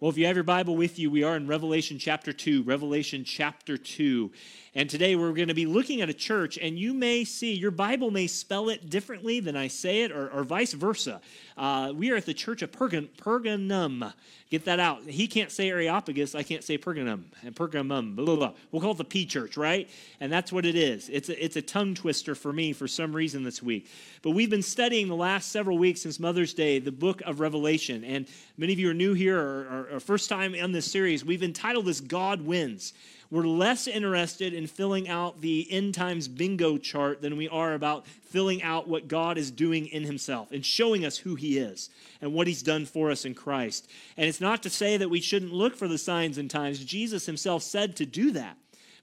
Well, if you have your Bible with you, we are in Revelation chapter 2. Revelation chapter 2. And today we're going to be looking at a church, and you may see, your Bible may spell it differently than I say it, or, or vice versa. Uh, we are at the church of Pergan, Pergamum. Get that out. He can't say Areopagus, I can't say Pergamum. And Pergamum, blah, blah, blah. We'll call it the P church, right? And that's what it is. It's a, it's a tongue twister for me for some reason this week. But we've been studying the last several weeks since Mother's Day the book of Revelation. And many of you are new here or, or, or first time in this series. We've entitled this God Wins. We're less interested in filling out the end times bingo chart than we are about filling out what God is doing in Himself and showing us who He is and what He's done for us in Christ. And it's not to say that we shouldn't look for the signs and times. Jesus Himself said to do that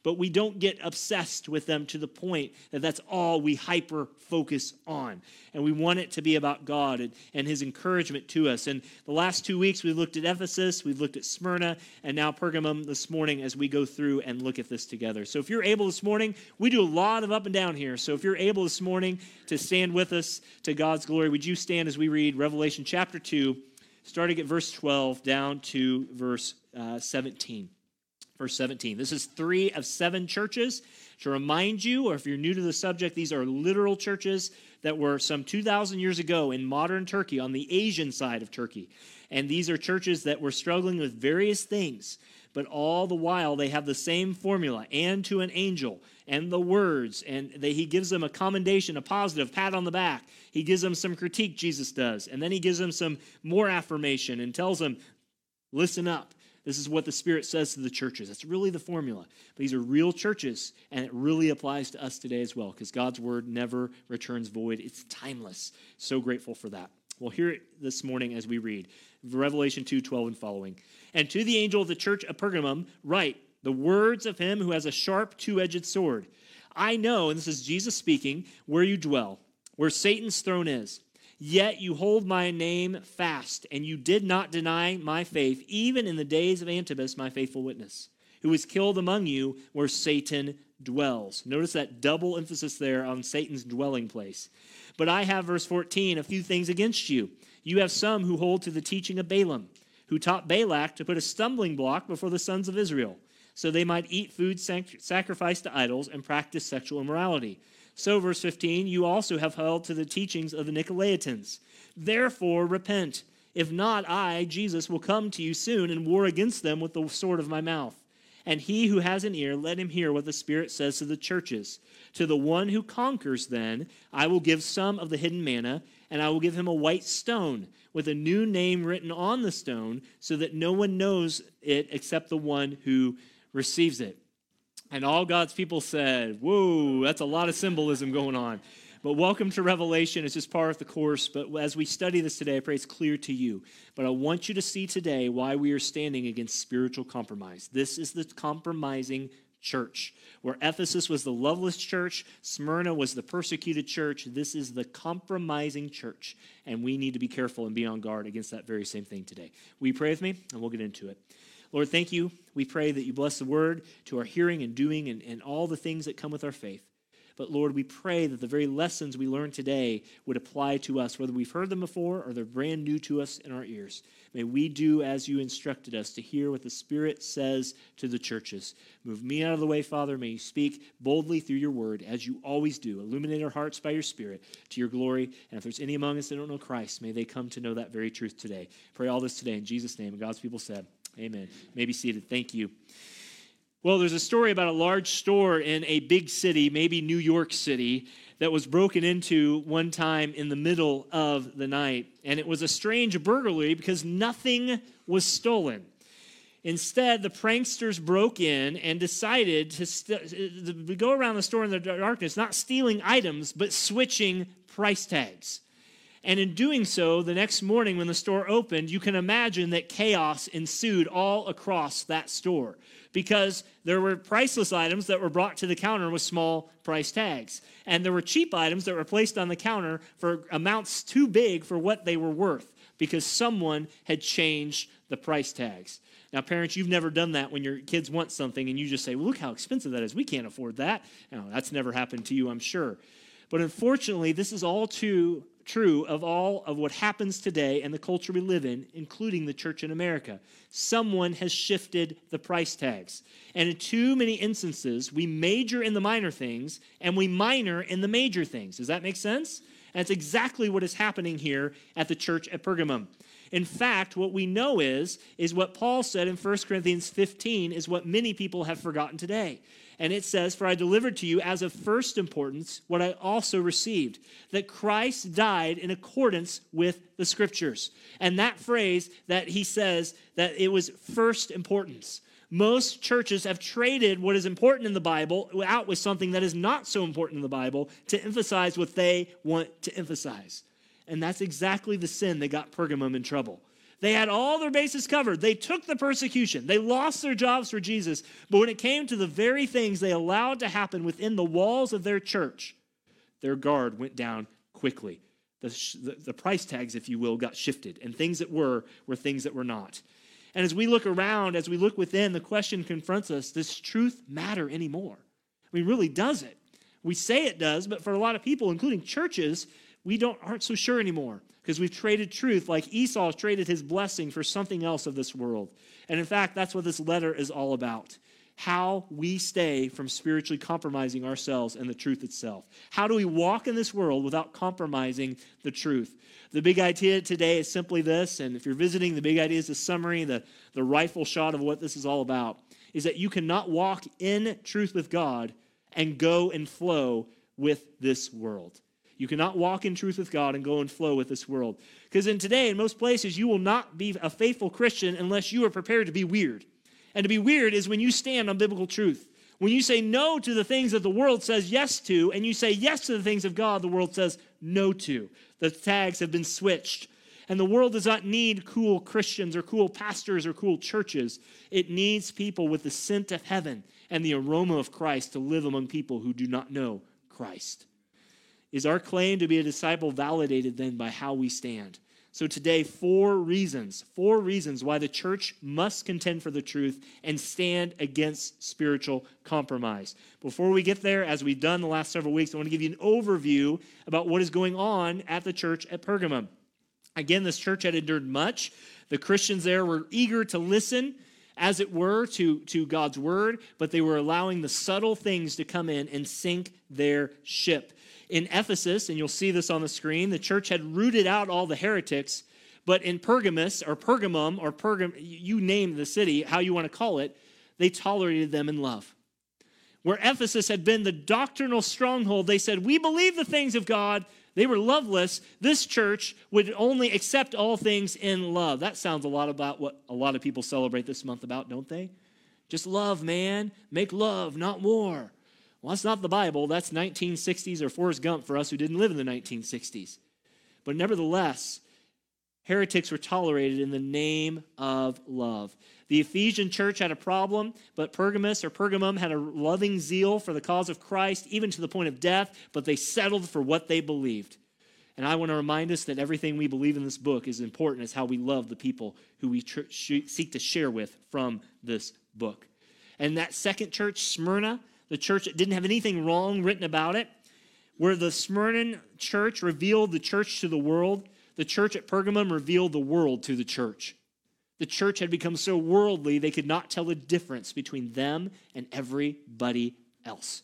but we don't get obsessed with them to the point that that's all we hyper focus on. And we want it to be about God and, and His encouragement to us. And the last two weeks, we looked at Ephesus, we've looked at Smyrna, and now Pergamum this morning as we go through and look at this together. So if you're able this morning, we do a lot of up and down here. So if you're able this morning to stand with us to God's glory, would you stand as we read Revelation chapter 2, starting at verse 12 down to verse uh, 17? Verse 17. This is three of seven churches. To remind you, or if you're new to the subject, these are literal churches that were some 2,000 years ago in modern Turkey on the Asian side of Turkey. And these are churches that were struggling with various things, but all the while they have the same formula and to an angel and the words. And they, he gives them a commendation, a positive pat on the back. He gives them some critique, Jesus does. And then he gives them some more affirmation and tells them, listen up. This is what the Spirit says to the churches. That's really the formula. These are real churches, and it really applies to us today as well, because God's word never returns void. It's timeless. So grateful for that. We'll hear it this morning as we read Revelation 2 12 and following. And to the angel of the church of Pergamum, write the words of him who has a sharp two edged sword. I know, and this is Jesus speaking, where you dwell, where Satan's throne is Yet you hold my name fast, and you did not deny my faith, even in the days of Antipas, my faithful witness, who was killed among you where Satan dwells. Notice that double emphasis there on Satan's dwelling place. But I have, verse 14, a few things against you. You have some who hold to the teaching of Balaam, who taught Balak to put a stumbling block before the sons of Israel, so they might eat food sacrificed to idols and practice sexual immorality. So, verse 15, you also have held to the teachings of the Nicolaitans. Therefore, repent. If not, I, Jesus, will come to you soon and war against them with the sword of my mouth. And he who has an ear, let him hear what the Spirit says to the churches. To the one who conquers, then, I will give some of the hidden manna, and I will give him a white stone with a new name written on the stone, so that no one knows it except the one who receives it. And all God's people said, Whoa, that's a lot of symbolism going on. But welcome to Revelation. It's just part of the course. But as we study this today, I pray it's clear to you. But I want you to see today why we are standing against spiritual compromise. This is the compromising church. Where Ephesus was the loveless church, Smyrna was the persecuted church. This is the compromising church. And we need to be careful and be on guard against that very same thing today. You pray with me? And we'll get into it. Lord, thank you. We pray that you bless the word to our hearing and doing and, and all the things that come with our faith. But Lord, we pray that the very lessons we learn today would apply to us, whether we've heard them before or they're brand new to us in our ears. May we do as you instructed us to hear what the Spirit says to the churches. Move me out of the way, Father. May you speak boldly through your word, as you always do. Illuminate our hearts by your Spirit to your glory. And if there's any among us that don't know Christ, may they come to know that very truth today. Pray all this today in Jesus' name. And God's people said, Amen. Maybe seated. Thank you. Well, there's a story about a large store in a big city, maybe New York City, that was broken into one time in the middle of the night. And it was a strange burglary because nothing was stolen. Instead, the pranksters broke in and decided to, st- to go around the store in the darkness, not stealing items, but switching price tags. And in doing so, the next morning when the store opened, you can imagine that chaos ensued all across that store because there were priceless items that were brought to the counter with small price tags. And there were cheap items that were placed on the counter for amounts too big for what they were worth because someone had changed the price tags. Now, parents, you've never done that when your kids want something and you just say, well, look how expensive that is. We can't afford that. No, that's never happened to you, I'm sure. But unfortunately, this is all too true of all of what happens today and the culture we live in, including the church in America. Someone has shifted the price tags. And in too many instances, we major in the minor things and we minor in the major things. Does that make sense? That's exactly what is happening here at the church at Pergamum. In fact, what we know is is what Paul said in 1 Corinthians 15 is what many people have forgotten today. And it says, For I delivered to you as of first importance what I also received, that Christ died in accordance with the scriptures. And that phrase that he says that it was first importance. Most churches have traded what is important in the Bible out with something that is not so important in the Bible to emphasize what they want to emphasize. And that's exactly the sin that got Pergamum in trouble. They had all their bases covered. They took the persecution. They lost their jobs for Jesus. But when it came to the very things they allowed to happen within the walls of their church, their guard went down quickly. The, the, the, price tags, if you will, got shifted, and things that were were things that were not. And as we look around, as we look within, the question confronts us does truth matter anymore? I mean, really, does it? We say it does, but for a lot of people, including churches, we don't, aren't so sure anymore because we've traded truth like Esau traded his blessing for something else of this world. And in fact, that's what this letter is all about how we stay from spiritually compromising ourselves and the truth itself. How do we walk in this world without compromising the truth? The big idea today is simply this, and if you're visiting, the big idea is the summary, the, the rifle shot of what this is all about, is that you cannot walk in truth with God and go and flow with this world. You cannot walk in truth with God and go and flow with this world. Because in today, in most places, you will not be a faithful Christian unless you are prepared to be weird. And to be weird is when you stand on biblical truth. When you say no to the things that the world says yes to, and you say yes to the things of God the world says no to. The tags have been switched. And the world does not need cool Christians or cool pastors or cool churches. It needs people with the scent of heaven and the aroma of Christ to live among people who do not know Christ. Is our claim to be a disciple validated then by how we stand? So, today, four reasons, four reasons why the church must contend for the truth and stand against spiritual compromise. Before we get there, as we've done the last several weeks, I want to give you an overview about what is going on at the church at Pergamum. Again, this church had endured much. The Christians there were eager to listen, as it were, to, to God's word, but they were allowing the subtle things to come in and sink their ship in Ephesus, and you'll see this on the screen, the church had rooted out all the heretics, but in Pergamus or Pergamum or Pergam, you name the city, how you want to call it, they tolerated them in love. Where Ephesus had been the doctrinal stronghold, they said, We believe the things of God. They were loveless. This church would only accept all things in love. That sounds a lot about what a lot of people celebrate this month about, don't they? Just love, man. Make love, not war. Well, that's not the Bible. That's 1960s or Forrest Gump for us who didn't live in the 1960s. But nevertheless, heretics were tolerated in the name of love. The Ephesian church had a problem, but Pergamus or Pergamum had a loving zeal for the cause of Christ, even to the point of death, but they settled for what they believed. And I want to remind us that everything we believe in this book is important as how we love the people who we tr- seek to share with from this book. And that second church, Smyrna, the church didn't have anything wrong written about it, where the Smyrna church revealed the church to the world, the church at Pergamum revealed the world to the church. The church had become so worldly they could not tell the difference between them and everybody else.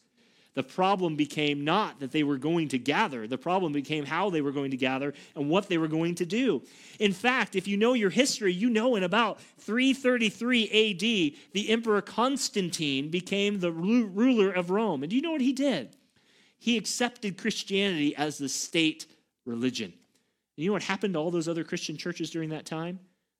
The problem became not that they were going to gather, the problem became how they were going to gather and what they were going to do. In fact, if you know your history, you know in about 333 AD, the Emperor Constantine became the ruler of Rome. And do you know what he did? He accepted Christianity as the state religion. And you know what happened to all those other Christian churches during that time?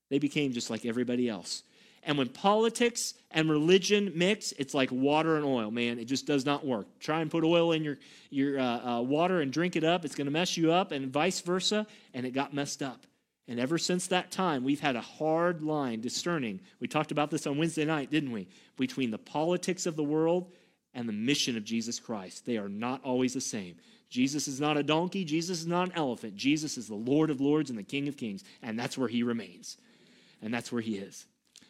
They became just like everybody else. And when politics and religion mix, it's like water and oil, man. It just does not work. Try and put oil in your, your uh, uh, water and drink it up, it's going to mess you up, and vice versa. And it got messed up. And ever since that time, we've had a hard line discerning. We talked about this on Wednesday night, didn't we? Between the politics of the world and the mission of Jesus Christ. They are not always the same. Jesus is not a donkey. Jesus is not an elephant. Jesus is the Lord of lords and the King of kings. And that's where he remains. And that's where he is.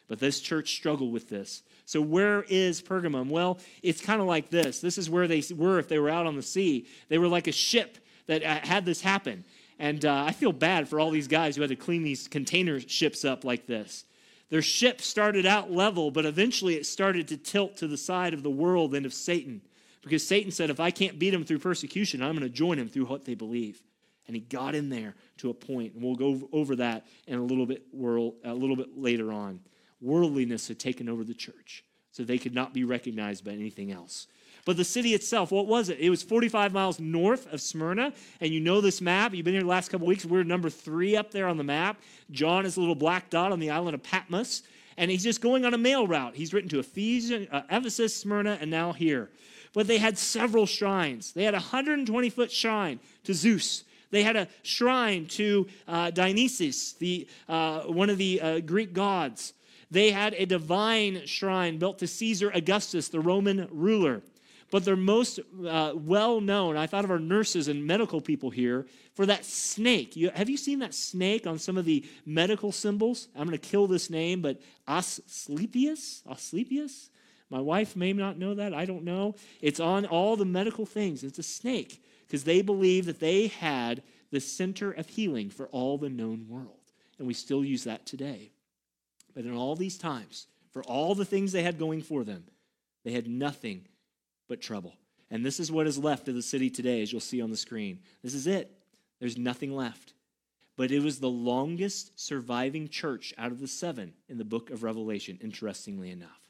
But this church struggled with this. So, where is Pergamum? Well, it's kind of like this. This is where they were if they were out on the sea. They were like a ship that uh, had this happen. And uh, I feel bad for all these guys who had to clean these container ships up like this. Their ship started out level, but eventually it started to tilt to the side of the world and of Satan. Because Satan said, if I can't beat him through persecution, I'm going to join him through what they believe. And he got in there to a point, and we'll go over that in a little bit, a little bit later on worldliness had taken over the church, so they could not be recognized by anything else. But the city itself, what was it? It was 45 miles north of Smyrna. And you know this map. You've been here the last couple weeks. We're number three up there on the map. John is a little black dot on the island of Patmos. And he's just going on a mail route. He's written to uh, Ephesus, Smyrna, and now here. But they had several shrines. They had a 120 foot shrine to Zeus. They had a shrine to uh, Dionysus, the, uh, one of the uh, Greek gods. They had a divine shrine built to Caesar Augustus, the Roman ruler. But they're most uh, well known. I thought of our nurses and medical people here for that snake. You, have you seen that snake on some of the medical symbols? I'm going to kill this name, but Asclepius? Asclepius? My wife may not know that. I don't know. It's on all the medical things. It's a snake because they believe that they had the center of healing for all the known world. And we still use that today. But in all these times, for all the things they had going for them, they had nothing but trouble. And this is what is left of the city today, as you'll see on the screen. This is it. There's nothing left. But it was the longest surviving church out of the seven in the book of Revelation, interestingly enough.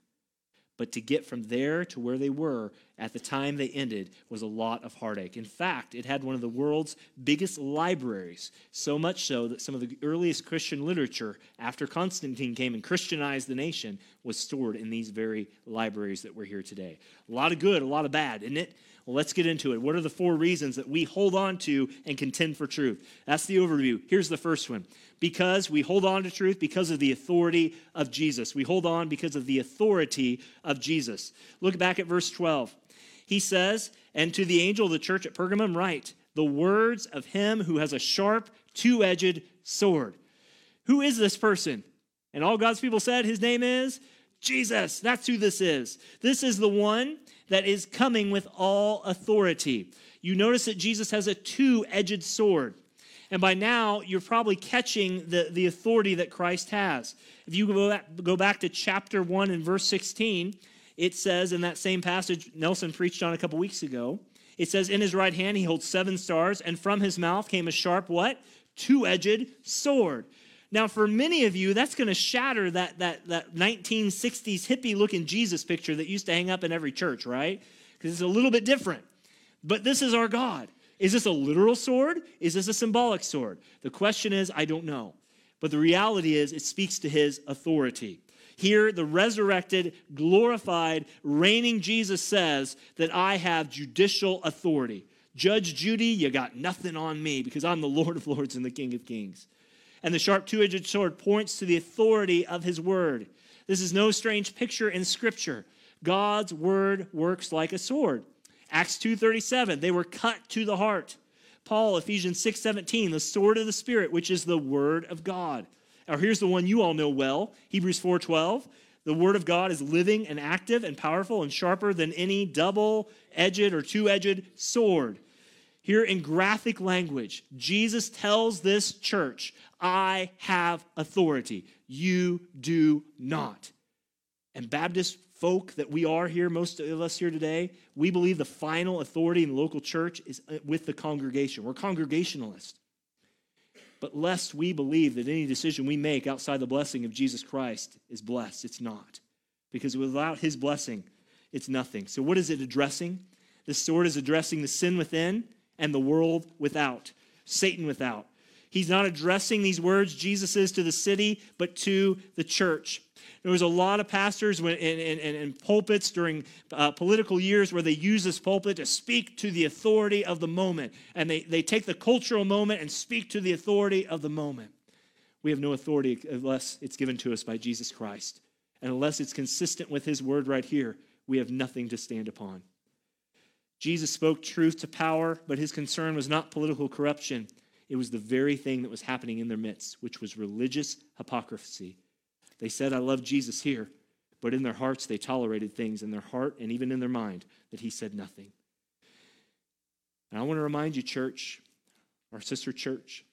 But to get from there to where they were at the time they ended was a lot of heartache. In fact, it had one of the world's biggest libraries, so much so that some of the earliest Christian literature after Constantine came and Christianized the nation was stored in these very libraries that we're here today. A lot of good, a lot of bad, isn't it? Well, let's get into it. What are the four reasons that we hold on to and contend for truth? That's the overview. Here's the first one because we hold on to truth because of the authority of Jesus. We hold on because of the authority of Jesus. Look back at verse 12. He says, And to the angel of the church at Pergamum, write the words of him who has a sharp, two edged sword. Who is this person? And all God's people said, His name is Jesus. That's who this is. This is the one that is coming with all authority. You notice that Jesus has a two edged sword. And by now, you're probably catching the, the authority that Christ has. If you go back, go back to chapter 1 and verse 16, it says in that same passage Nelson preached on a couple weeks ago, it says, In his right hand he holds seven stars, and from his mouth came a sharp what? Two-edged sword. Now, for many of you, that's going to shatter that, that, that 1960s hippie looking Jesus picture that used to hang up in every church, right? Because it's a little bit different. But this is our God. Is this a literal sword? Is this a symbolic sword? The question is, I don't know. But the reality is, it speaks to his authority. Here, the resurrected, glorified, reigning Jesus says that I have judicial authority. Judge Judy, you got nothing on me because I'm the Lord of Lords and the King of Kings. And the sharp two edged sword points to the authority of his word. This is no strange picture in Scripture. God's word works like a sword. Acts 2:37, they were cut to the heart. Paul, Ephesians 6:17, the sword of the spirit, which is the word of God. Now here's the one you all know well, Hebrews 4:12. The word of God is living and active and powerful and sharper than any double-edged or two-edged sword. Here in graphic language, Jesus tells this church, I have authority. You do not. And Baptist folk that we are here, most of us here today, we believe the final authority in the local church is uh, with the congregation. We're congregationalists. But lest we believe that any decision we make outside the blessing of Jesus Christ is blessed, it's not. Because without his blessing, it's nothing. So, what is it addressing? This sword is addressing the sin within and the world without, Satan without. He's not addressing these words, Jesus is to the city, but to the church. There was a lot of pastors in, in, in pulpits during uh, political years where they use this pulpit to speak to the authority of the moment. And they, they take the cultural moment and speak to the authority of the moment. We have no authority unless it's given to us by Jesus Christ. And unless it's consistent with his word right here, we have nothing to stand upon. Jesus spoke truth to power, but his concern was not political corruption. It was the very thing that was happening in their midst, which was religious hypocrisy. They said, I love Jesus here, but in their hearts they tolerated things in their heart and even in their mind that he said nothing. And I want to remind you, church, our sister church,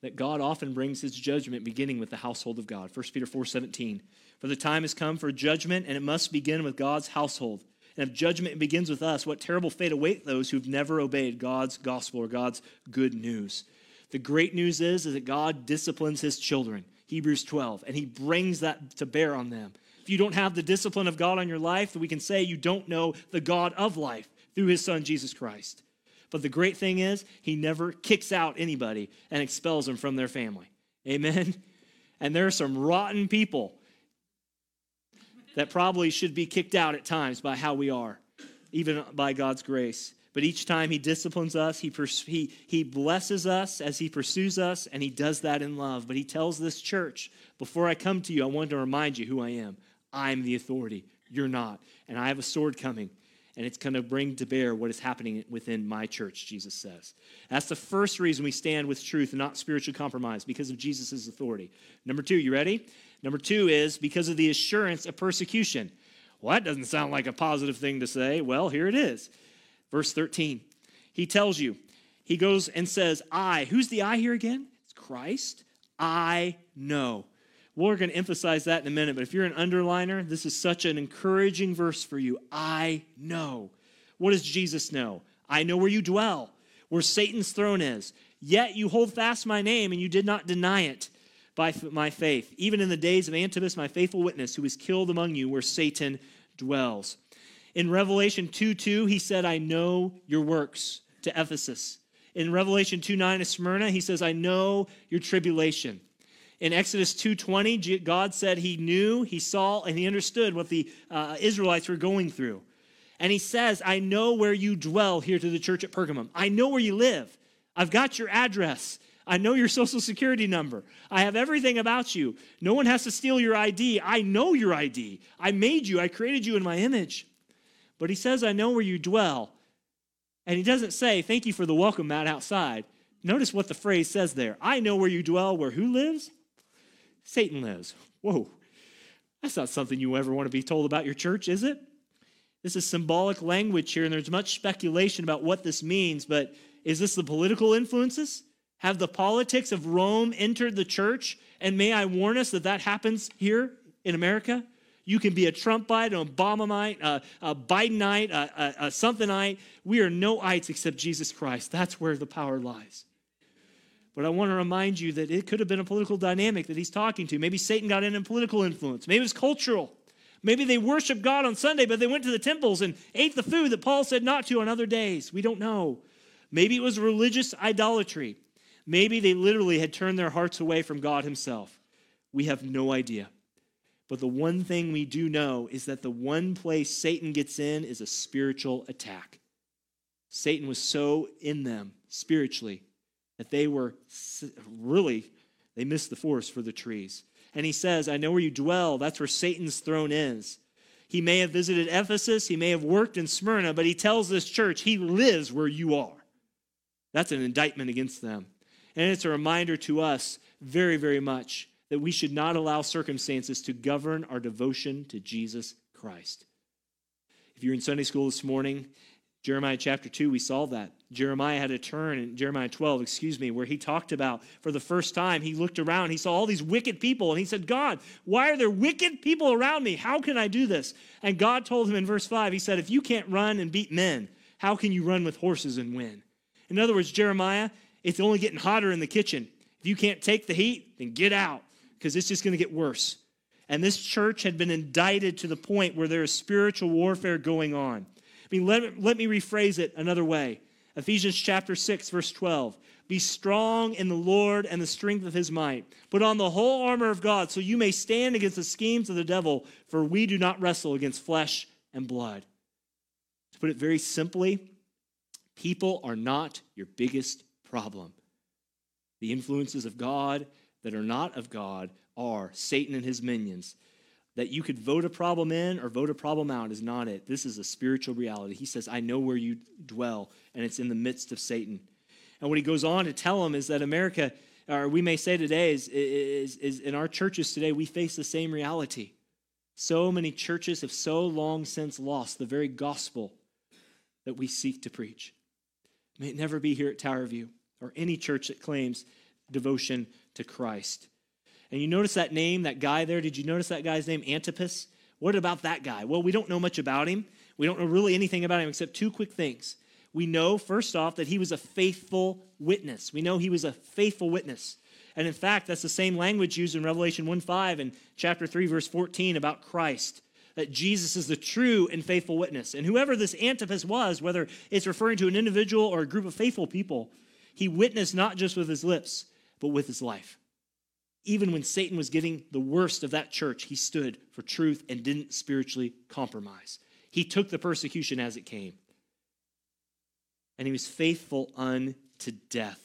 that God often brings his judgment beginning with the household of God. 1 Peter 4 17. For the time has come for judgment, and it must begin with God's household. And if judgment begins with us, what terrible fate await those who've never obeyed God's gospel or God's good news? The great news is, is that God disciplines his children. Hebrews 12, and he brings that to bear on them. If you don't have the discipline of God on your life, we can say you don't know the God of life through his son Jesus Christ. But the great thing is, he never kicks out anybody and expels them from their family. Amen? And there are some rotten people that probably should be kicked out at times by how we are, even by God's grace. But each time he disciplines us, he, pers- he, he blesses us as he pursues us, and he does that in love. But he tells this church, before I come to you, I want to remind you who I am. I'm the authority. You're not. And I have a sword coming, and it's going to bring to bear what is happening within my church, Jesus says. That's the first reason we stand with truth and not spiritual compromise, because of Jesus' authority. Number two, you ready? Number two is because of the assurance of persecution. Well, that doesn't sound like a positive thing to say. Well, here it is. Verse 13. He tells you, he goes and says, I. Who's the I here again? It's Christ. I know. We're going to emphasize that in a minute, but if you're an underliner, this is such an encouraging verse for you. I know. What does Jesus know? I know where you dwell, where Satan's throne is. Yet you hold fast my name, and you did not deny it by my faith, even in the days of Antipas, my faithful witness, who was killed among you, where Satan dwells. In Revelation 2 2, he said, I know your works to Ephesus. In Revelation 2 9 to Smyrna, he says, I know your tribulation. In Exodus 2:20, God said he knew, he saw, and he understood what the uh, Israelites were going through. And he says, I know where you dwell here to the church at Pergamum. I know where you live. I've got your address. I know your social security number. I have everything about you. No one has to steal your ID. I know your ID. I made you. I created you in my image. But he says, I know where you dwell. And he doesn't say, Thank you for the welcome mat outside. Notice what the phrase says there I know where you dwell, where who lives? Satan lives. Whoa. That's not something you ever want to be told about your church, is it? This is symbolic language here, and there's much speculation about what this means, but is this the political influences? Have the politics of Rome entered the church? And may I warn us that that happens here in America? You can be a Trumpite, an Obamamite, a, a Bidenite, a, a, a somethingite. We are no ites except Jesus Christ. That's where the power lies. But I want to remind you that it could have been a political dynamic that he's talking to. Maybe Satan got in in political influence. Maybe it was cultural. Maybe they worshiped God on Sunday, but they went to the temples and ate the food that Paul said not to on other days. We don't know. Maybe it was religious idolatry. Maybe they literally had turned their hearts away from God Himself. We have no idea. But the one thing we do know is that the one place Satan gets in is a spiritual attack. Satan was so in them spiritually that they were really, they missed the forest for the trees. And he says, I know where you dwell. That's where Satan's throne is. He may have visited Ephesus, he may have worked in Smyrna, but he tells this church he lives where you are. That's an indictment against them. And it's a reminder to us very, very much that we should not allow circumstances to govern our devotion to Jesus Christ. If you're in Sunday school this morning, Jeremiah chapter 2, we saw that. Jeremiah had a turn in Jeremiah 12, excuse me, where he talked about for the first time, he looked around, he saw all these wicked people, and he said, God, why are there wicked people around me? How can I do this? And God told him in verse 5, he said, If you can't run and beat men, how can you run with horses and win? In other words, Jeremiah, it's only getting hotter in the kitchen. If you can't take the heat, then get out because it's just going to get worse. And this church had been indicted to the point where there is spiritual warfare going on. I mean, let, let me rephrase it another way. Ephesians chapter 6, verse 12. Be strong in the Lord and the strength of his might. Put on the whole armor of God so you may stand against the schemes of the devil, for we do not wrestle against flesh and blood. To put it very simply, people are not your biggest problem. The influences of God that are not of God are Satan and his minions. That you could vote a problem in or vote a problem out is not it. This is a spiritual reality. He says, I know where you dwell, and it's in the midst of Satan. And what he goes on to tell them is that America, or we may say today, is, is, is in our churches today, we face the same reality. So many churches have so long since lost the very gospel that we seek to preach. May it never be here at Tower View or any church that claims devotion to Christ. And you notice that name, that guy there? Did you notice that guy's name, Antipas? What about that guy? Well, we don't know much about him. We don't know really anything about him except two quick things we know, first off, that he was a faithful witness. We know he was a faithful witness. And in fact, that's the same language used in Revelation 1 5 and chapter 3, verse 14 about Christ, that Jesus is the true and faithful witness. And whoever this Antipas was, whether it's referring to an individual or a group of faithful people, he witnessed not just with his lips, but with his life. Even when Satan was getting the worst of that church, he stood for truth and didn't spiritually compromise. He took the persecution as it came and he was faithful unto death.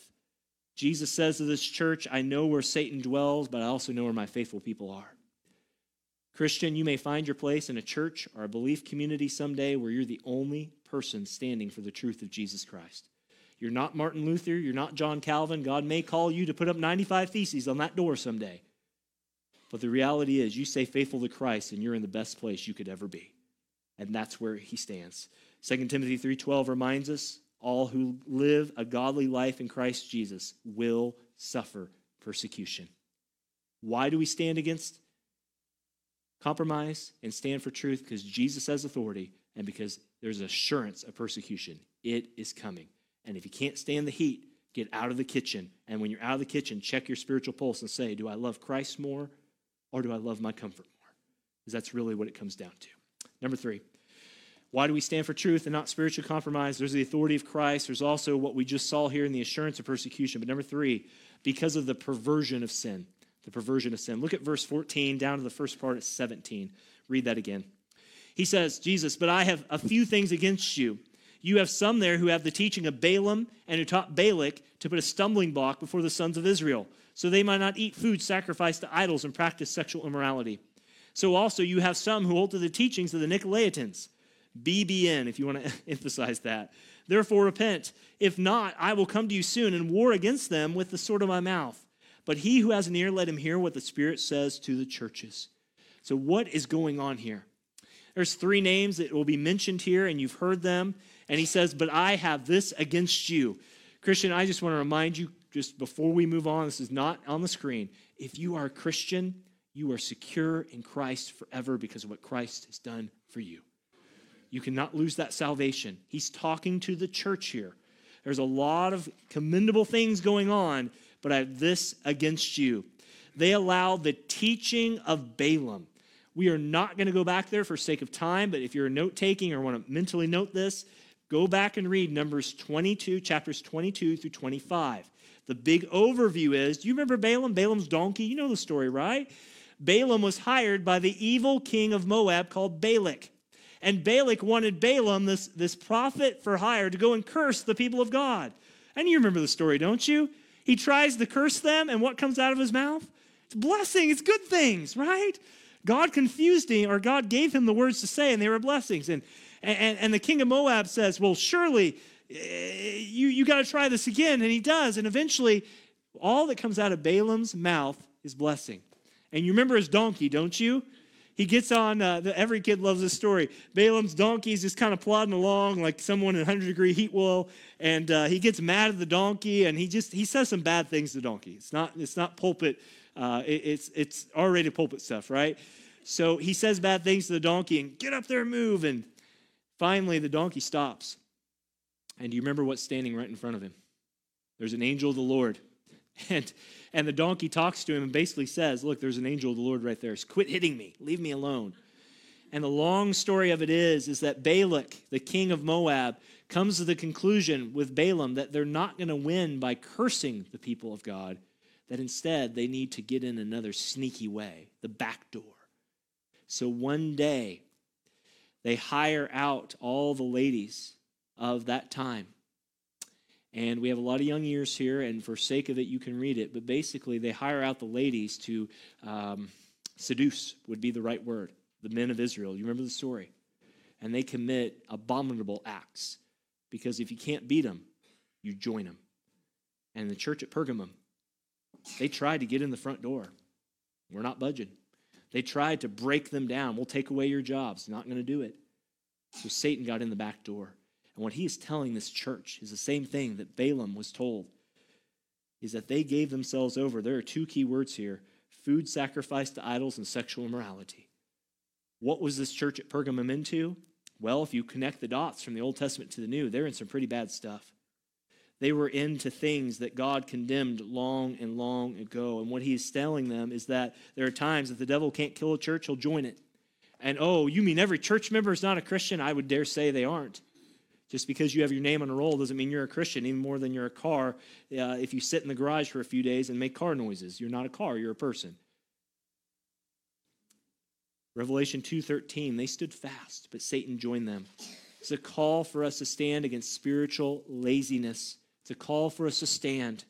Jesus says to this church, I know where Satan dwells, but I also know where my faithful people are. Christian, you may find your place in a church or a belief community someday where you're the only person standing for the truth of Jesus Christ. You're not Martin Luther, you're not John Calvin. God may call you to put up 95 theses on that door someday. But the reality is, you stay faithful to Christ and you're in the best place you could ever be. And that's where he stands. 2 Timothy 3:12 reminds us all who live a godly life in Christ Jesus will suffer persecution. Why do we stand against compromise and stand for truth? Because Jesus has authority and because there's assurance of persecution. It is coming. And if you can't stand the heat, get out of the kitchen. And when you're out of the kitchen, check your spiritual pulse and say, Do I love Christ more or do I love my comfort more? Because that's really what it comes down to. Number three, why do we stand for truth and not spiritual compromise? There's the authority of Christ. There's also what we just saw here in the assurance of persecution. But number three, because of the perversion of sin. The perversion of sin. Look at verse 14 down to the first part at 17. Read that again. He says, Jesus, but I have a few things against you. You have some there who have the teaching of Balaam and who taught Balak to put a stumbling block before the sons of Israel, so they might not eat food sacrificed to idols and practice sexual immorality. So also you have some who hold to the teachings of the Nicolaitans BBN, if you want to emphasize that. Therefore, repent. If not, I will come to you soon and war against them with the sword of my mouth. But he who has an ear, let him hear what the Spirit says to the churches. So, what is going on here? There's three names that will be mentioned here, and you've heard them. And he says, But I have this against you. Christian, I just want to remind you, just before we move on, this is not on the screen. If you are a Christian, you are secure in Christ forever because of what Christ has done for you. You cannot lose that salvation. He's talking to the church here. There's a lot of commendable things going on, but I have this against you. They allow the teaching of Balaam. We are not going to go back there for sake of time, but if you're note taking or want to mentally note this, go back and read Numbers 22, chapters 22 through 25. The big overview is do you remember Balaam? Balaam's donkey? You know the story, right? Balaam was hired by the evil king of Moab called Balak. And Balak wanted Balaam, this, this prophet for hire, to go and curse the people of God. And you remember the story, don't you? He tries to curse them, and what comes out of his mouth? It's blessing, it's good things, right? God confused him, or God gave him the words to say, and they were blessings. And, and, and the king of Moab says, Well, surely eh, you, you got to try this again. And he does. And eventually, all that comes out of Balaam's mouth is blessing. And you remember his donkey, don't you? He gets on, uh, the, every kid loves this story. Balaam's donkey is just kind of plodding along like someone in 100 degree heat will, and uh, he gets mad at the donkey, and he just, he says some bad things to the donkey. It's not, it's not pulpit, uh, it, it's, it's R-rated pulpit stuff, right? So he says bad things to the donkey and get up there and move, and finally the donkey stops. And you remember what's standing right in front of him? There's an angel of the Lord. And and the donkey talks to him and basically says, Look, there's an angel of the Lord right there. Quit hitting me. Leave me alone. And the long story of it is, is that Balak, the king of Moab, comes to the conclusion with Balaam that they're not going to win by cursing the people of God, that instead they need to get in another sneaky way, the back door. So one day, they hire out all the ladies of that time. And we have a lot of young ears here, and for sake of it, you can read it. But basically, they hire out the ladies to um, seduce, would be the right word, the men of Israel. You remember the story? And they commit abominable acts because if you can't beat them, you join them. And the church at Pergamum, they tried to get in the front door. We're not budging. They tried to break them down. We'll take away your jobs. Not going to do it. So Satan got in the back door. And what he is telling this church is the same thing that Balaam was told is that they gave themselves over. There are two key words here food sacrifice to idols and sexual immorality. What was this church at Pergamum into? Well, if you connect the dots from the Old Testament to the New, they're in some pretty bad stuff. They were into things that God condemned long and long ago. And what he's telling them is that there are times that the devil can't kill a church, he'll join it. And oh, you mean every church member is not a Christian? I would dare say they aren't. Just because you have your name on a roll doesn't mean you're a Christian, even more than you're a car. Uh, if you sit in the garage for a few days and make car noises, you're not a car, you're a person. Revelation 2:13, they stood fast, but Satan joined them. It's a call for us to stand against spiritual laziness. A call for us to stand.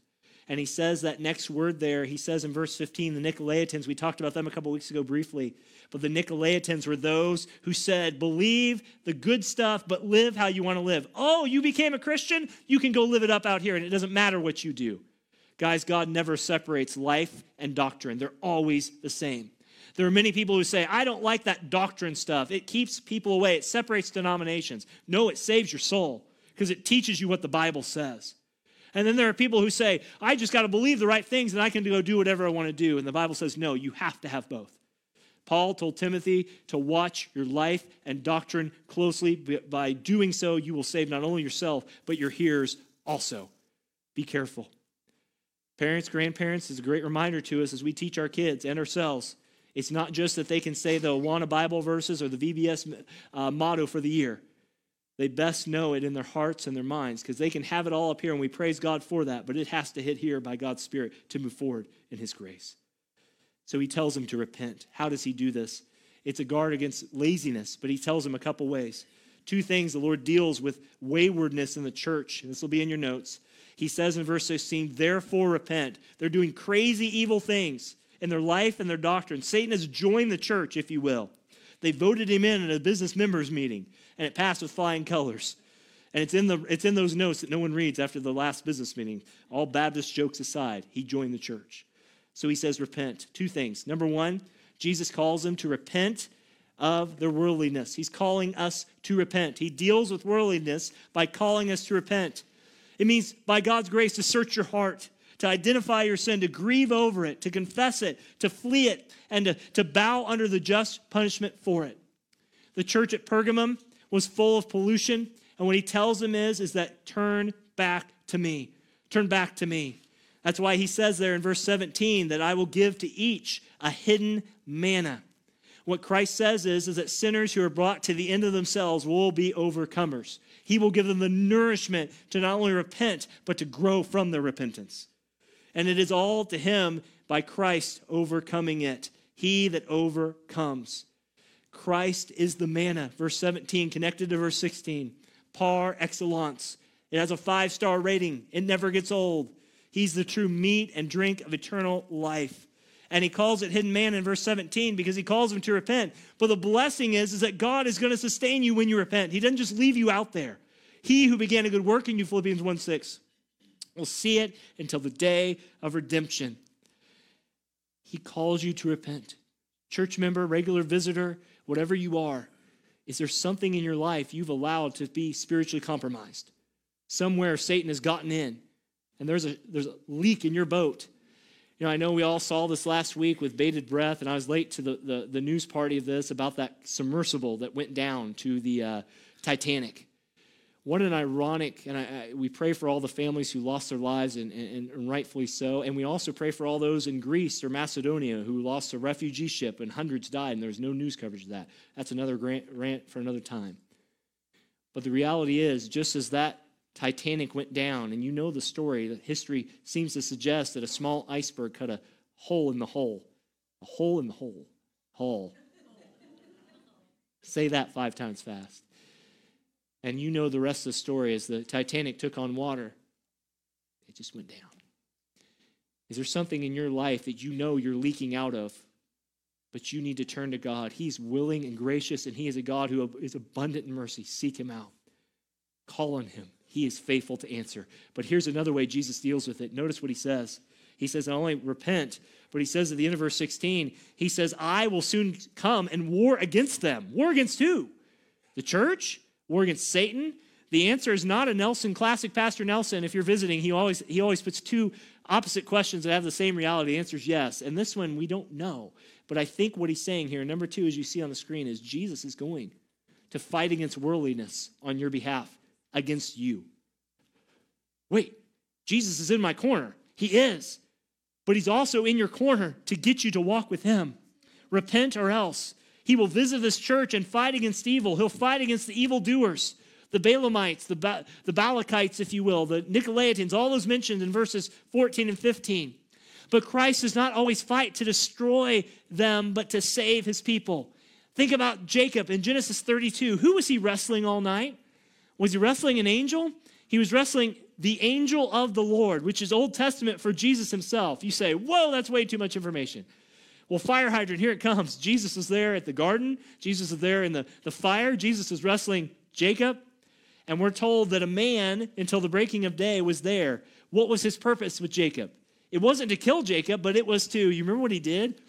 And he says that next word there, he says in verse 15, the Nicolaitans, we talked about them a couple weeks ago briefly, but the Nicolaitans were those who said, believe the good stuff, but live how you want to live. Oh, you became a Christian? You can go live it up out here, and it doesn't matter what you do. Guys, God never separates life and doctrine, they're always the same. There are many people who say, I don't like that doctrine stuff. It keeps people away, it separates denominations. No, it saves your soul because it teaches you what the Bible says. And then there are people who say, I just got to believe the right things and I can go do whatever I want to do. And the Bible says, no, you have to have both. Paul told Timothy to watch your life and doctrine closely. By doing so, you will save not only yourself, but your hearers also. Be careful. Parents, grandparents, is a great reminder to us as we teach our kids and ourselves it's not just that they can say the Awana Bible verses or the VBS uh, motto for the year. They best know it in their hearts and their minds because they can have it all up here, and we praise God for that, but it has to hit here by God's Spirit to move forward in His grace. So he tells them to repent. How does he do this? It's a guard against laziness, but he tells them a couple ways. Two things the Lord deals with waywardness in the church, and this will be in your notes. He says in verse 16, Therefore repent. They're doing crazy, evil things in their life and their doctrine. Satan has joined the church, if you will. They voted him in at a business members meeting, and it passed with flying colors. And it's in, the, it's in those notes that no one reads after the last business meeting. All Baptist jokes aside, he joined the church. So he says, repent. Two things. Number one, Jesus calls them to repent of their worldliness. He's calling us to repent. He deals with worldliness by calling us to repent. It means, by God's grace, to search your heart, to identify your sin, to grieve over it, to confess it, to flee it, and to, to bow under the just punishment for it. The church at Pergamum was full of pollution, and what he tells them is, is that turn back to me. Turn back to me. That's why he says there in verse 17 that I will give to each a hidden manna. What Christ says is, is that sinners who are brought to the end of themselves will be overcomers. He will give them the nourishment to not only repent, but to grow from their repentance. And it is all to him by Christ overcoming it. He that overcomes. Christ is the manna. Verse 17, connected to verse 16. Par excellence. It has a five star rating, it never gets old. He's the true meat and drink of eternal life. And he calls it hidden man in verse 17 because he calls him to repent. But the blessing is, is that God is going to sustain you when you repent. He doesn't just leave you out there. He who began a good work in you, Philippians 1 6, will see it until the day of redemption. He calls you to repent. Church member, regular visitor, whatever you are, is there something in your life you've allowed to be spiritually compromised? Somewhere Satan has gotten in and there's a, there's a leak in your boat. You know, I know we all saw this last week with bated breath, and I was late to the, the, the news party of this about that submersible that went down to the uh, Titanic. What an ironic, and I, I, we pray for all the families who lost their lives, and, and, and, rightfully so. And we also pray for all those in Greece or Macedonia who lost a refugee ship and hundreds died, and there's no news coverage of that. That's another grant, rant for another time. But the reality is, just as that Titanic went down, and you know the story, the history seems to suggest that a small iceberg cut a hole in the hull. A hole in the hole. Hull. Say that five times fast. And you know the rest of the story as the Titanic took on water, it just went down. Is there something in your life that you know you're leaking out of, but you need to turn to God? He's willing and gracious, and He is a God who is abundant in mercy. Seek Him out, call on Him. He is faithful to answer. But here's another way Jesus deals with it. Notice what He says. He says, not only repent, but He says at the end of verse 16, He says, I will soon come and war against them. War against who? The church? War against Satan? The answer is not a Nelson classic. Pastor Nelson, if you're visiting, he always he always puts two opposite questions that have the same reality. The answer is yes. And this one we don't know. But I think what he's saying here, number two, as you see on the screen, is Jesus is going to fight against worldliness on your behalf, against you. Wait, Jesus is in my corner. He is. But he's also in your corner to get you to walk with him. Repent or else. He will visit this church and fight against evil. He'll fight against the evildoers, the Balaamites, the, ba- the Balakites, if you will, the Nicolaitans, all those mentioned in verses 14 and 15. But Christ does not always fight to destroy them, but to save his people. Think about Jacob in Genesis 32. Who was he wrestling all night? Was he wrestling an angel? He was wrestling the angel of the Lord, which is Old Testament for Jesus himself. You say, whoa, that's way too much information. Well, fire hydrant, here it comes. Jesus is there at the garden. Jesus is there in the, the fire. Jesus is wrestling Jacob. And we're told that a man, until the breaking of day, was there. What was his purpose with Jacob? It wasn't to kill Jacob, but it was to, you remember what he did?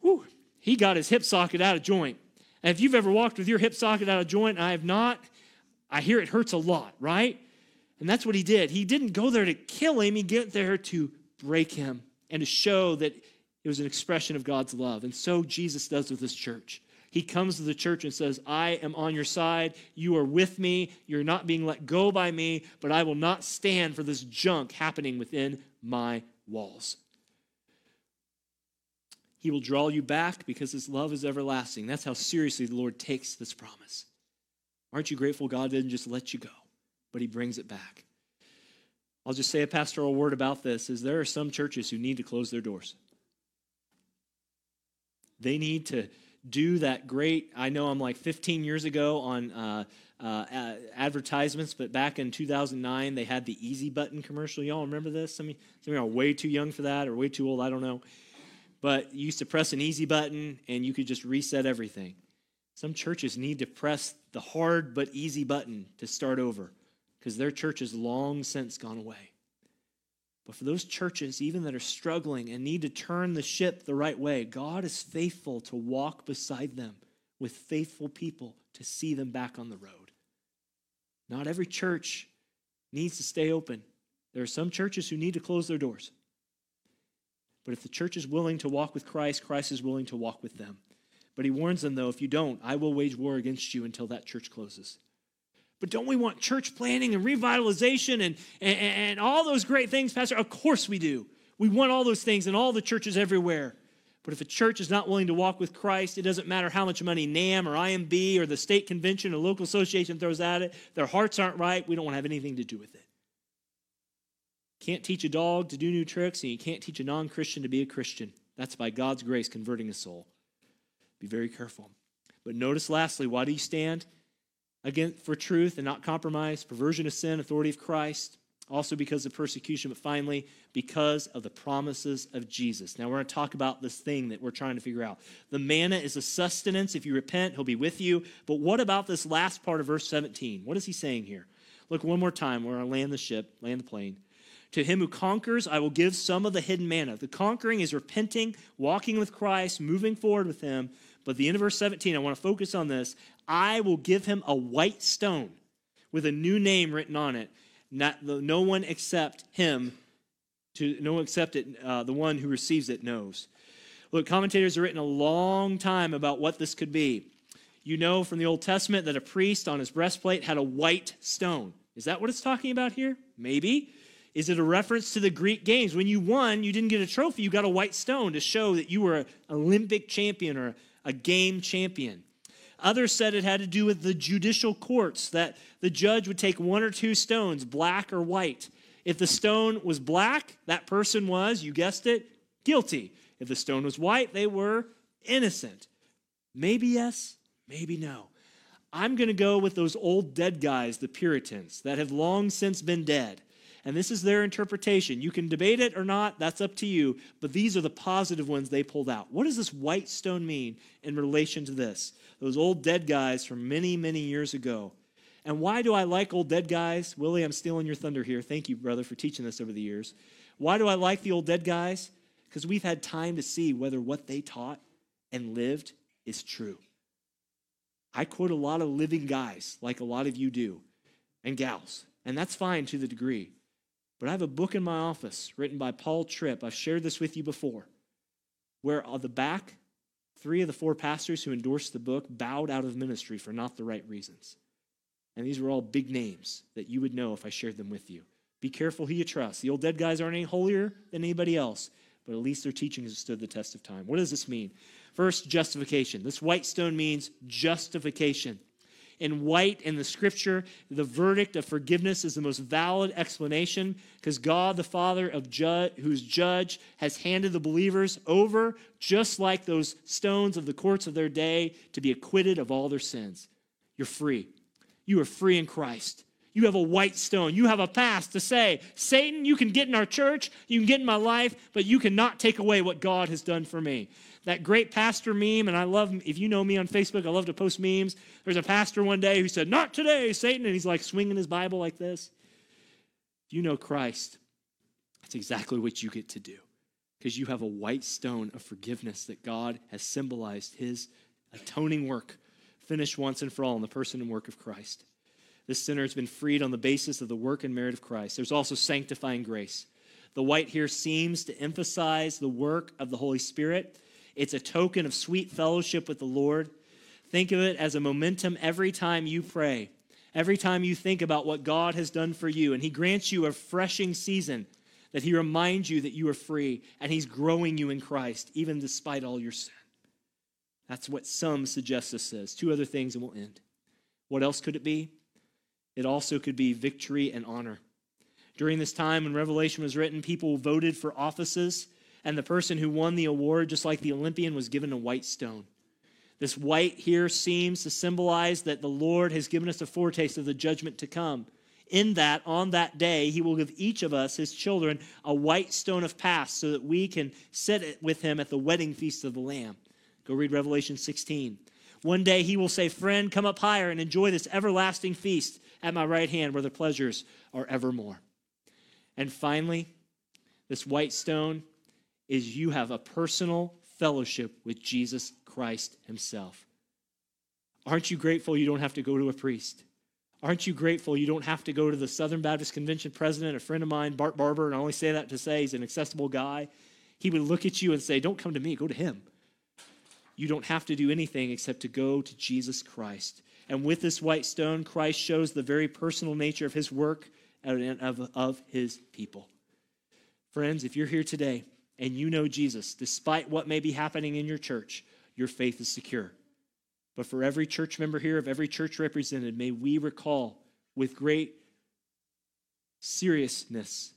Whew, he got his hip socket out of joint. And if you've ever walked with your hip socket out of joint, I have not, I hear it hurts a lot, right? And that's what he did. He didn't go there to kill him, he got there to break him and to show that it was an expression of God's love. And so Jesus does with this church. He comes to the church and says, I am on your side. You are with me. You're not being let go by me, but I will not stand for this junk happening within my walls. He will draw you back because his love is everlasting. That's how seriously the Lord takes this promise. Aren't you grateful God didn't just let you go, but he brings it back? I'll just say a pastoral word about this is there are some churches who need to close their doors. They need to do that great. I know I'm like 15 years ago on uh, uh, advertisements, but back in 2009, they had the easy button commercial. Y'all remember this? Some, some of are way too young for that or way too old. I don't know. But you used to press an easy button and you could just reset everything. Some churches need to press the hard but easy button to start over because their church has long since gone away. But for those churches, even that are struggling and need to turn the ship the right way, God is faithful to walk beside them with faithful people to see them back on the road. Not every church needs to stay open. There are some churches who need to close their doors. But if the church is willing to walk with Christ, Christ is willing to walk with them. But he warns them, though, if you don't, I will wage war against you until that church closes. But don't we want church planning and revitalization and, and, and all those great things, Pastor? Of course we do. We want all those things in all the churches everywhere. But if a church is not willing to walk with Christ, it doesn't matter how much money NAMB or IMB or the state convention or local association throws at it. Their hearts aren't right. We don't want to have anything to do with it. Can't teach a dog to do new tricks, and you can't teach a non Christian to be a Christian. That's by God's grace converting a soul. Be very careful. But notice lastly, why do you stand? Again for truth and not compromise, perversion of sin, authority of Christ, also because of persecution, but finally, because of the promises of Jesus. Now, we're going to talk about this thing that we're trying to figure out. The manna is a sustenance. If you repent, he'll be with you. But what about this last part of verse 17? What is he saying here? Look one more time. We're going to land the ship, land the plane. To him who conquers, I will give some of the hidden manna. The conquering is repenting, walking with Christ, moving forward with him. But the end of verse 17, I want to focus on this. I will give him a white stone with a new name written on it. Not, no one except him, to no one except it, uh, the one who receives it knows. Look, commentators have written a long time about what this could be. You know from the Old Testament that a priest on his breastplate had a white stone. Is that what it's talking about here? Maybe. Is it a reference to the Greek games? When you won, you didn't get a trophy, you got a white stone to show that you were an Olympic champion or a game champion. Others said it had to do with the judicial courts, that the judge would take one or two stones, black or white. If the stone was black, that person was, you guessed it, guilty. If the stone was white, they were innocent. Maybe yes, maybe no. I'm going to go with those old dead guys, the Puritans, that have long since been dead. And this is their interpretation. You can debate it or not, that's up to you. But these are the positive ones they pulled out. What does this white stone mean in relation to this? Those old dead guys from many, many years ago. And why do I like old dead guys? Willie, I'm stealing your thunder here. Thank you, brother, for teaching this over the years. Why do I like the old dead guys? Because we've had time to see whether what they taught and lived is true. I quote a lot of living guys, like a lot of you do, and gals, and that's fine to the degree. But I have a book in my office written by Paul Tripp. I've shared this with you before, where on the back, three of the four pastors who endorsed the book bowed out of ministry for not the right reasons. And these were all big names that you would know if I shared them with you. Be careful who you trust. The old dead guys aren't any holier than anybody else, but at least their teaching has stood the test of time. What does this mean? First, justification. This white stone means justification. In white in the scripture, the verdict of forgiveness is the most valid explanation because God, the Father of ju- who's judge, has handed the believers over, just like those stones of the courts of their day, to be acquitted of all their sins. You're free. You are free in Christ. You have a white stone. You have a pass to say, Satan, you can get in our church, you can get in my life, but you cannot take away what God has done for me. That great pastor meme, and I love, if you know me on Facebook, I love to post memes. There's a pastor one day who said, Not today, Satan, and he's like swinging his Bible like this. If you know Christ, that's exactly what you get to do because you have a white stone of forgiveness that God has symbolized his atoning work, finished once and for all in the person and work of Christ. This sinner has been freed on the basis of the work and merit of Christ. There's also sanctifying grace. The white here seems to emphasize the work of the Holy Spirit. It's a token of sweet fellowship with the Lord. Think of it as a momentum every time you pray, every time you think about what God has done for you. And He grants you a refreshing season that He reminds you that you are free and He's growing you in Christ, even despite all your sin. That's what some suggest this is. Two other things and we'll end. What else could it be? It also could be victory and honor. During this time when Revelation was written, people voted for offices, and the person who won the award, just like the Olympian, was given a white stone. This white here seems to symbolize that the Lord has given us a foretaste of the judgment to come. In that, on that day, he will give each of us, his children, a white stone of pass so that we can sit with him at the wedding feast of the Lamb. Go read Revelation 16. One day he will say, Friend, come up higher and enjoy this everlasting feast at my right hand where the pleasures are evermore. And finally, this white stone is you have a personal fellowship with Jesus Christ Himself. Aren't you grateful you don't have to go to a priest? Aren't you grateful you don't have to go to the Southern Baptist Convention president, a friend of mine, Bart Barber, and I only say that to say he's an accessible guy. He would look at you and say, Don't come to me, go to him. You don't have to do anything except to go to Jesus Christ. And with this white stone, Christ shows the very personal nature of his work and of, of his people. Friends, if you're here today and you know Jesus, despite what may be happening in your church, your faith is secure. But for every church member here, of every church represented, may we recall with great seriousness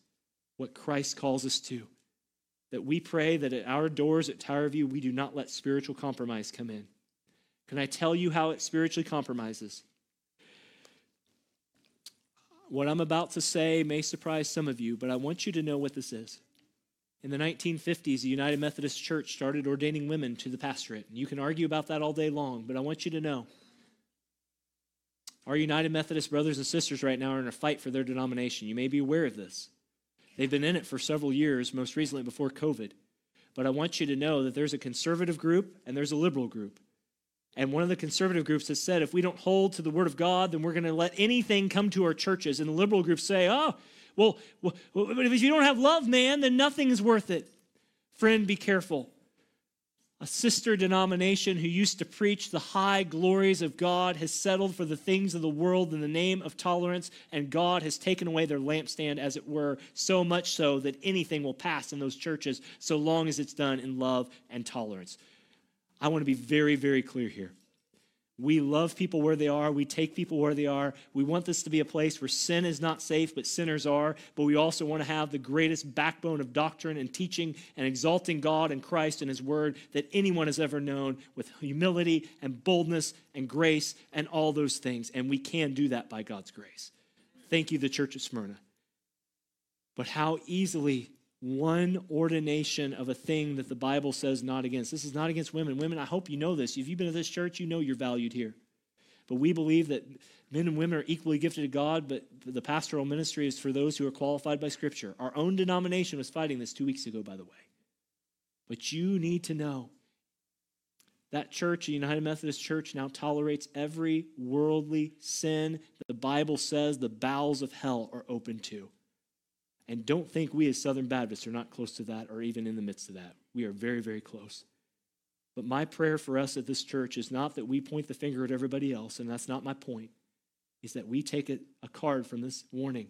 what Christ calls us to. That we pray that at our doors at Tower View, we do not let spiritual compromise come in. Can I tell you how it spiritually compromises? What I'm about to say may surprise some of you, but I want you to know what this is. In the 1950s, the United Methodist Church started ordaining women to the pastorate. And you can argue about that all day long, but I want you to know our United Methodist brothers and sisters right now are in a fight for their denomination. You may be aware of this. They've been in it for several years, most recently before COVID. But I want you to know that there's a conservative group and there's a liberal group. And one of the conservative groups has said if we don't hold to the word of God, then we're going to let anything come to our churches. And the liberal groups say, oh, well, if you don't have love, man, then nothing is worth it. Friend, be careful. a sister denomination who used to preach the high glories of God has settled for the things of the world in the name of tolerance, and God has taken away their lampstand, as it were, so much so that anything will pass in those churches so long as it's done in love and tolerance. I want to be very, very clear here. We love people where they are. We take people where they are. We want this to be a place where sin is not safe, but sinners are. But we also want to have the greatest backbone of doctrine and teaching and exalting God and Christ and His Word that anyone has ever known with humility and boldness and grace and all those things. And we can do that by God's grace. Thank you, the Church of Smyrna. But how easily one ordination of a thing that the Bible says not against. This is not against women. Women, I hope you know this. If you've been to this church, you know you're valued here. But we believe that men and women are equally gifted to God, but the pastoral ministry is for those who are qualified by Scripture. Our own denomination was fighting this two weeks ago, by the way. But you need to know that church, the United Methodist Church, now tolerates every worldly sin that the Bible says the bowels of hell are open to. And don't think we as Southern Baptists are not close to that or even in the midst of that. We are very, very close. But my prayer for us at this church is not that we point the finger at everybody else, and that's not my point, is that we take a, a card from this warning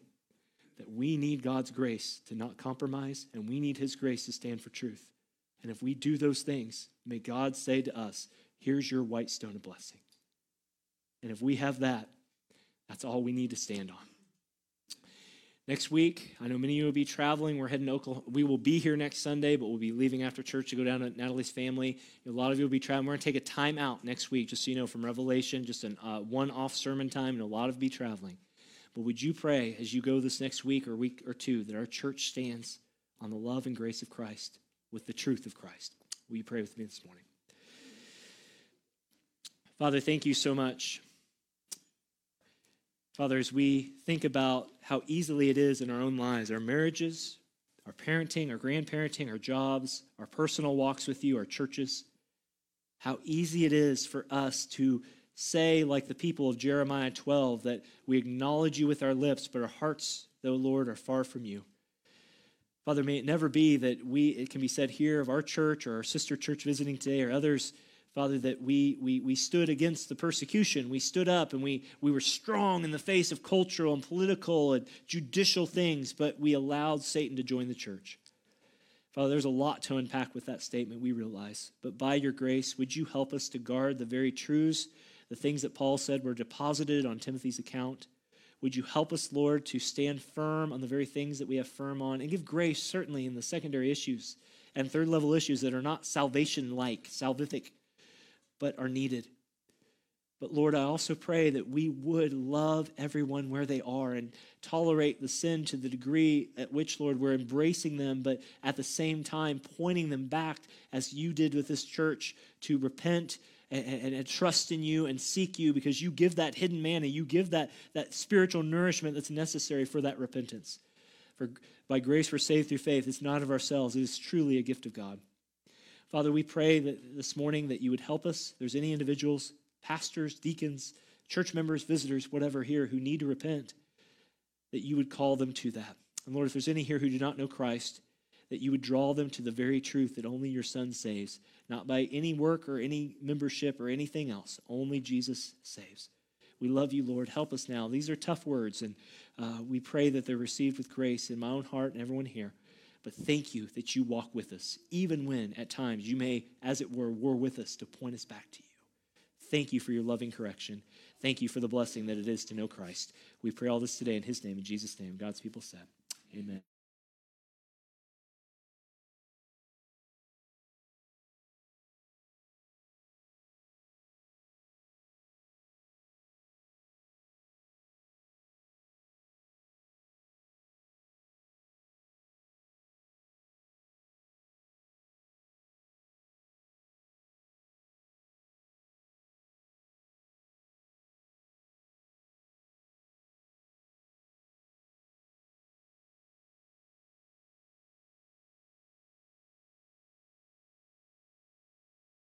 that we need God's grace to not compromise, and we need His grace to stand for truth. And if we do those things, may God say to us, Here's your white stone of blessing. And if we have that, that's all we need to stand on. Next week, I know many of you will be traveling. We're heading to Oklahoma. We will be here next Sunday, but we'll be leaving after church to go down to Natalie's family. A lot of you will be traveling. We're going to take a time out next week, just so you know, from Revelation, just a uh, one off sermon time, and a lot of you be traveling. But would you pray as you go this next week or week or two that our church stands on the love and grace of Christ with the truth of Christ? Will you pray with me this morning? Father, thank you so much Father, as we think about how easily it is in our own lives, our marriages, our parenting, our grandparenting, our jobs, our personal walks with you, our churches, how easy it is for us to say, like the people of Jeremiah 12, that we acknowledge you with our lips, but our hearts, though, Lord, are far from you. Father, may it never be that we, it can be said here of our church or our sister church visiting today or others Father, that we, we, we stood against the persecution. We stood up and we, we were strong in the face of cultural and political and judicial things, but we allowed Satan to join the church. Father, there's a lot to unpack with that statement, we realize. But by your grace, would you help us to guard the very truths, the things that Paul said were deposited on Timothy's account? Would you help us, Lord, to stand firm on the very things that we have firm on and give grace, certainly, in the secondary issues and third level issues that are not salvation like, salvific but are needed. But Lord, I also pray that we would love everyone where they are and tolerate the sin to the degree at which, Lord, we're embracing them, but at the same time pointing them back, as you did with this church, to repent and, and, trust in you and seek you because you give that hidden manna, you give that, that spiritual nourishment that's necessary for that repentance. For by grace we're saved through faith. It's not of ourselves, it is truly a gift of God. Father, we pray that this morning that you would help us. If there's any individuals, pastors, deacons, church members, visitors, whatever here who need to repent, that you would call them to that. And Lord, if there's any here who do not know Christ, that you would draw them to the very truth that only your Son saves, not by any work or any membership or anything else. Only Jesus saves. We love you, Lord. Help us now. These are tough words, and uh, we pray that they're received with grace in my own heart and everyone here. But thank you that you walk with us, even when at times you may, as it were, war with us to point us back to you. Thank you for your loving correction. Thank you for the blessing that it is to know Christ. We pray all this today in his name, in Jesus' name. God's people said, Amen.